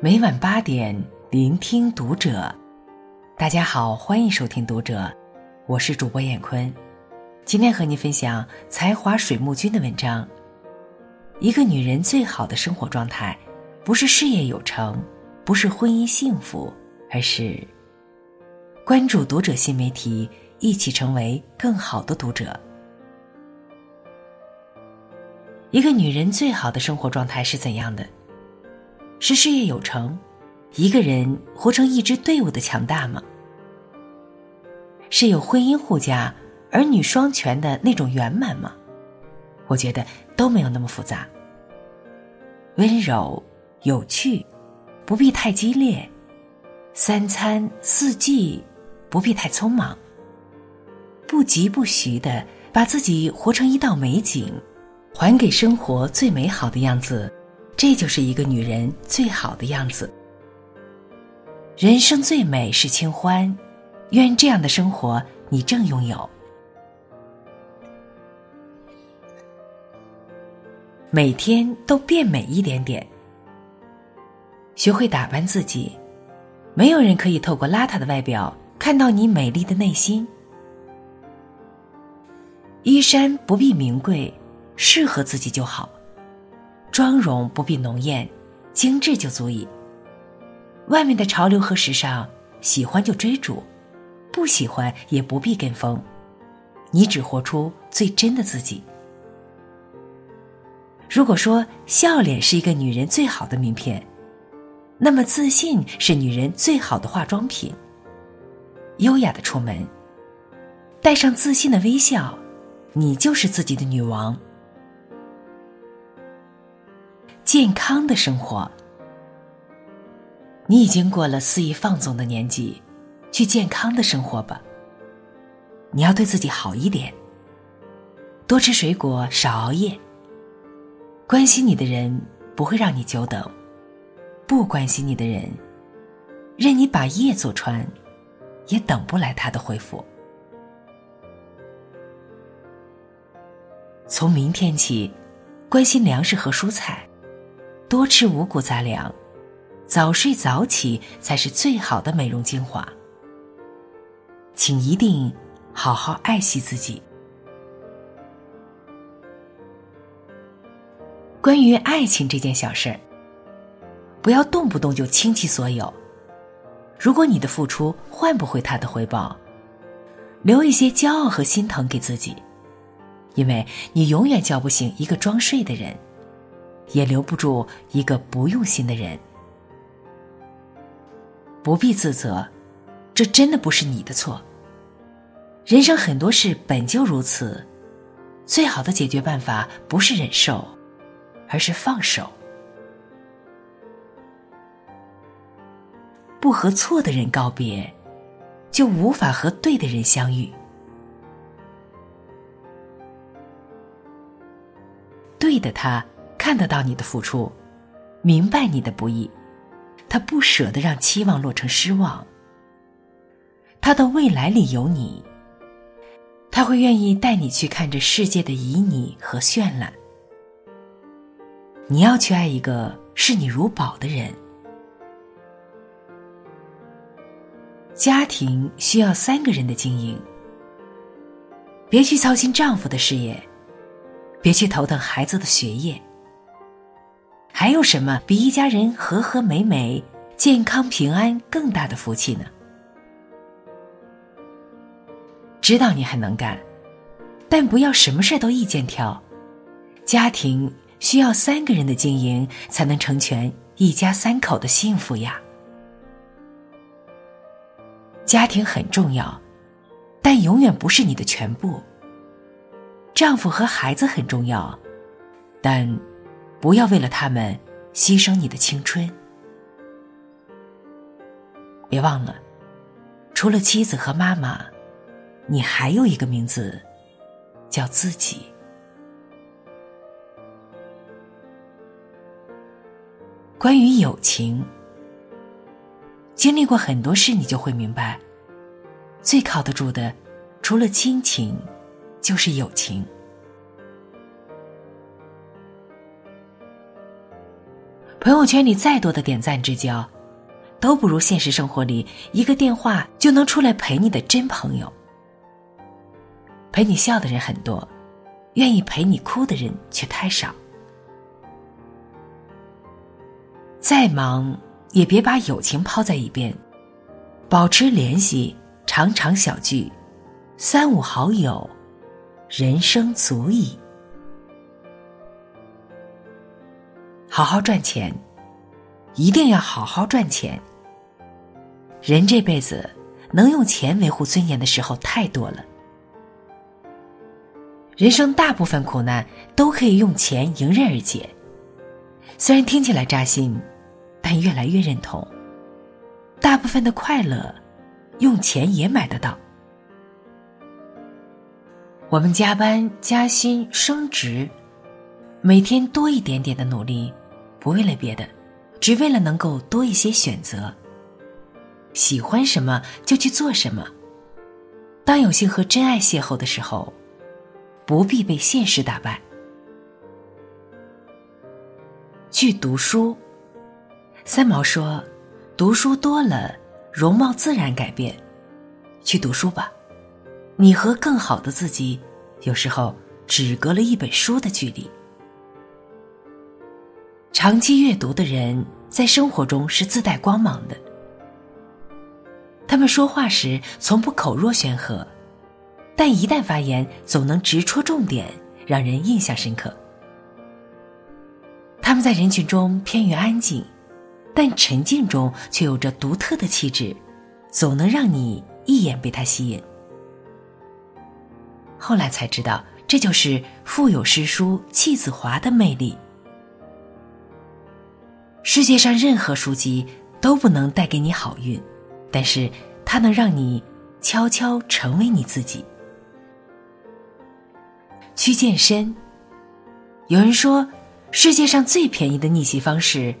每晚八点，聆听读者。大家好，欢迎收听《读者》，我是主播艳坤。今天和你分享才华水木君的文章。一个女人最好的生活状态，不是事业有成，不是婚姻幸福，而是关注《读者》新媒体，一起成为更好的读者。一个女人最好的生活状态是怎样的？是事业有成，一个人活成一支队伍的强大吗？是有婚姻护驾、儿女双全的那种圆满吗？我觉得都没有那么复杂。温柔、有趣，不必太激烈；三餐四季，不必太匆忙。不急不徐的把自己活成一道美景。还给生活最美好的样子，这就是一个女人最好的样子。人生最美是清欢，愿这样的生活你正拥有。每天都变美一点点，学会打扮自己，没有人可以透过邋遢的外表看到你美丽的内心。衣衫不必名贵。适合自己就好，妆容不必浓艳，精致就足以。外面的潮流和时尚，喜欢就追逐，不喜欢也不必跟风。你只活出最真的自己。如果说笑脸是一个女人最好的名片，那么自信是女人最好的化妆品。优雅的出门，带上自信的微笑，你就是自己的女王。健康的生活，你已经过了肆意放纵的年纪，去健康的生活吧。你要对自己好一点，多吃水果，少熬夜。关心你的人不会让你久等，不关心你的人，任你把夜做穿，也等不来他的回复。从明天起，关心粮食和蔬菜。多吃五谷杂粮，早睡早起才是最好的美容精华。请一定好好爱惜自己。关于爱情这件小事儿，不要动不动就倾其所有。如果你的付出换不回他的回报，留一些骄傲和心疼给自己，因为你永远叫不醒一个装睡的人。也留不住一个不用心的人，不必自责，这真的不是你的错。人生很多事本就如此，最好的解决办法不是忍受，而是放手。不和错的人告别，就无法和对的人相遇。对的他。看得到你的付出，明白你的不易，他不舍得让期望落成失望。他的未来里有你，他会愿意带你去看这世界的旖旎和绚烂。你要去爱一个视你如宝的人。家庭需要三个人的经营，别去操心丈夫的事业，别去头疼孩子的学业。还有什么比一家人和和美美、健康平安更大的福气呢？知道你很能干，但不要什么事都意见挑。家庭需要三个人的经营，才能成全一家三口的幸福呀。家庭很重要，但永远不是你的全部。丈夫和孩子很重要，但。不要为了他们牺牲你的青春。别忘了，除了妻子和妈妈，你还有一个名字，叫自己。关于友情，经历过很多事，你就会明白，最靠得住的，除了亲情，就是友情。朋友圈里再多的点赞之交，都不如现实生活里一个电话就能出来陪你的真朋友。陪你笑的人很多，愿意陪你哭的人却太少。再忙也别把友情抛在一边，保持联系，常常小聚，三五好友，人生足矣。好好赚钱，一定要好好赚钱。人这辈子能用钱维护尊严的时候太多了。人生大部分苦难都可以用钱迎刃而解，虽然听起来扎心，但越来越认同。大部分的快乐，用钱也买得到。我们加班、加薪、升职，每天多一点点的努力。不为了别的，只为了能够多一些选择。喜欢什么就去做什么。当有幸和真爱邂逅的时候，不必被现实打败。去读书。三毛说：“读书多了，容貌自然改变。”去读书吧，你和更好的自己，有时候只隔了一本书的距离。长期阅读的人，在生活中是自带光芒的。他们说话时从不口若悬河，但一旦发言，总能直戳重点，让人印象深刻。他们在人群中偏于安静，但沉静中却有着独特的气质，总能让你一眼被他吸引。后来才知道，这就是腹有诗书气自华的魅力。世界上任何书籍都不能带给你好运，但是它能让你悄悄成为你自己。去健身。有人说，世界上最便宜的逆袭方式，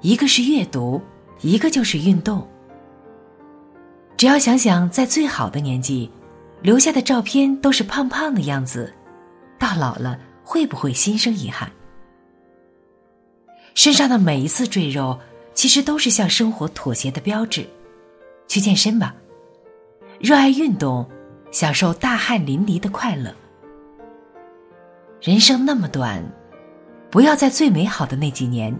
一个是阅读，一个就是运动。只要想想，在最好的年纪，留下的照片都是胖胖的样子，到老了会不会心生遗憾？身上的每一次赘肉，其实都是向生活妥协的标志。去健身吧，热爱运动，享受大汗淋漓的快乐。人生那么短，不要在最美好的那几年，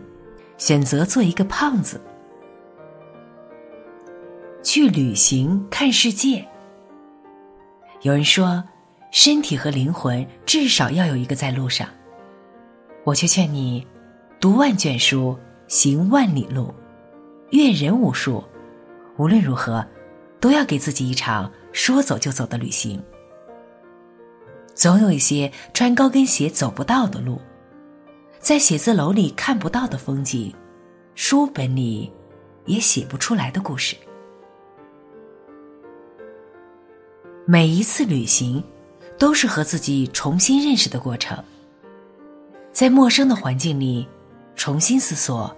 选择做一个胖子。去旅行看世界。有人说，身体和灵魂至少要有一个在路上，我却劝你。读万卷书，行万里路，阅人无数。无论如何，都要给自己一场说走就走的旅行。总有一些穿高跟鞋走不到的路，在写字楼里看不到的风景，书本里也写不出来的故事。每一次旅行，都是和自己重新认识的过程。在陌生的环境里。重新思索，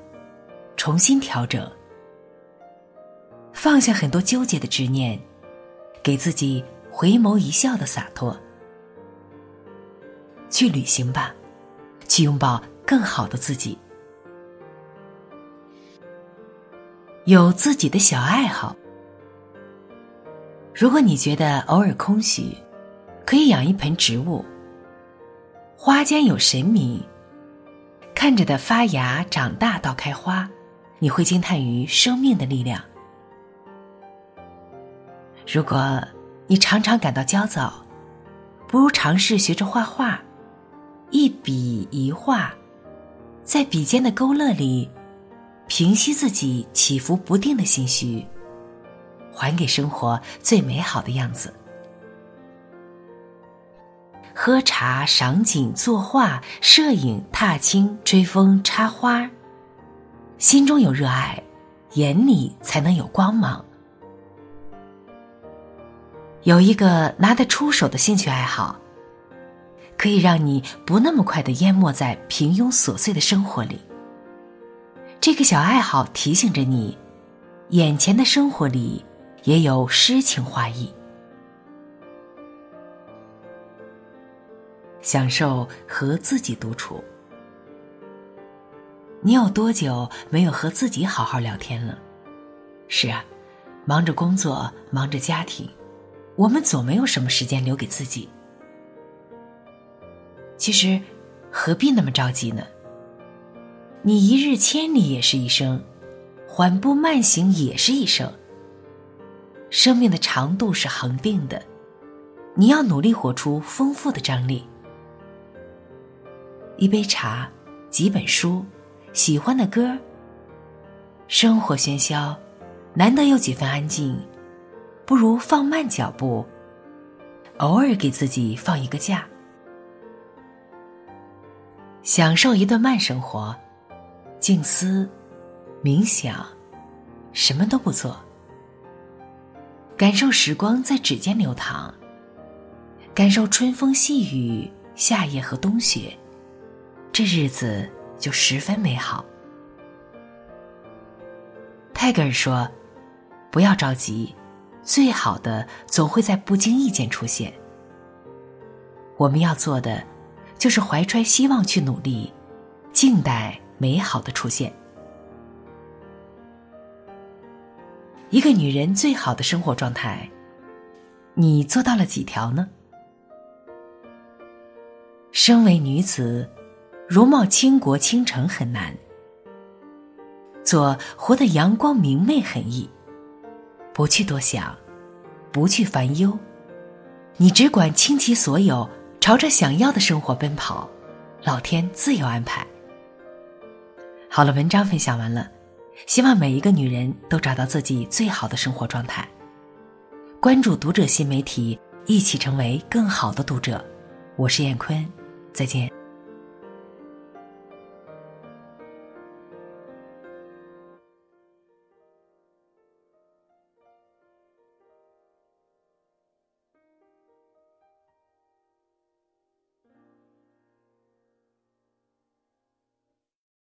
重新调整，放下很多纠结的执念，给自己回眸一笑的洒脱。去旅行吧，去拥抱更好的自己。有自己的小爱好。如果你觉得偶尔空虚，可以养一盆植物。花间有神明。看着的发芽、长大到开花，你会惊叹于生命的力量。如果你常常感到焦躁，不如尝试学着画画，一笔一画，在笔尖的勾勒里，平息自己起伏不定的心绪，还给生活最美好的样子。喝茶、赏景、作画、摄影、踏青、追风、插花，心中有热爱，眼里才能有光芒。有一个拿得出手的兴趣爱好，可以让你不那么快的淹没在平庸琐碎的生活里。这个小爱好提醒着你，眼前的生活里也有诗情画意。享受和自己独处。你有多久没有和自己好好聊天了？是啊，忙着工作，忙着家庭，我们总没有什么时间留给自己。其实，何必那么着急呢？你一日千里也是一生，缓步慢行也是一生。生命的长度是恒定的，你要努力活出丰富的张力。一杯茶，几本书。喜欢的歌，生活喧嚣，难得有几分安静，不如放慢脚步，偶尔给自己放一个假，享受一段慢生活，静思，冥想，什么都不做，感受时光在指尖流淌，感受春风细雨，夏夜和冬雪，这日子。就十分美好。泰戈尔说：“不要着急，最好的总会在不经意间出现。”我们要做的，就是怀揣希望去努力，静待美好的出现。一个女人最好的生活状态，你做到了几条呢？身为女子。容貌倾国倾城很难，做活得阳光明媚很易。不去多想，不去烦忧，你只管倾其所有，朝着想要的生活奔跑，老天自有安排。好了，文章分享完了，希望每一个女人都找到自己最好的生活状态。关注读者新媒体，一起成为更好的读者。我是燕坤，再见。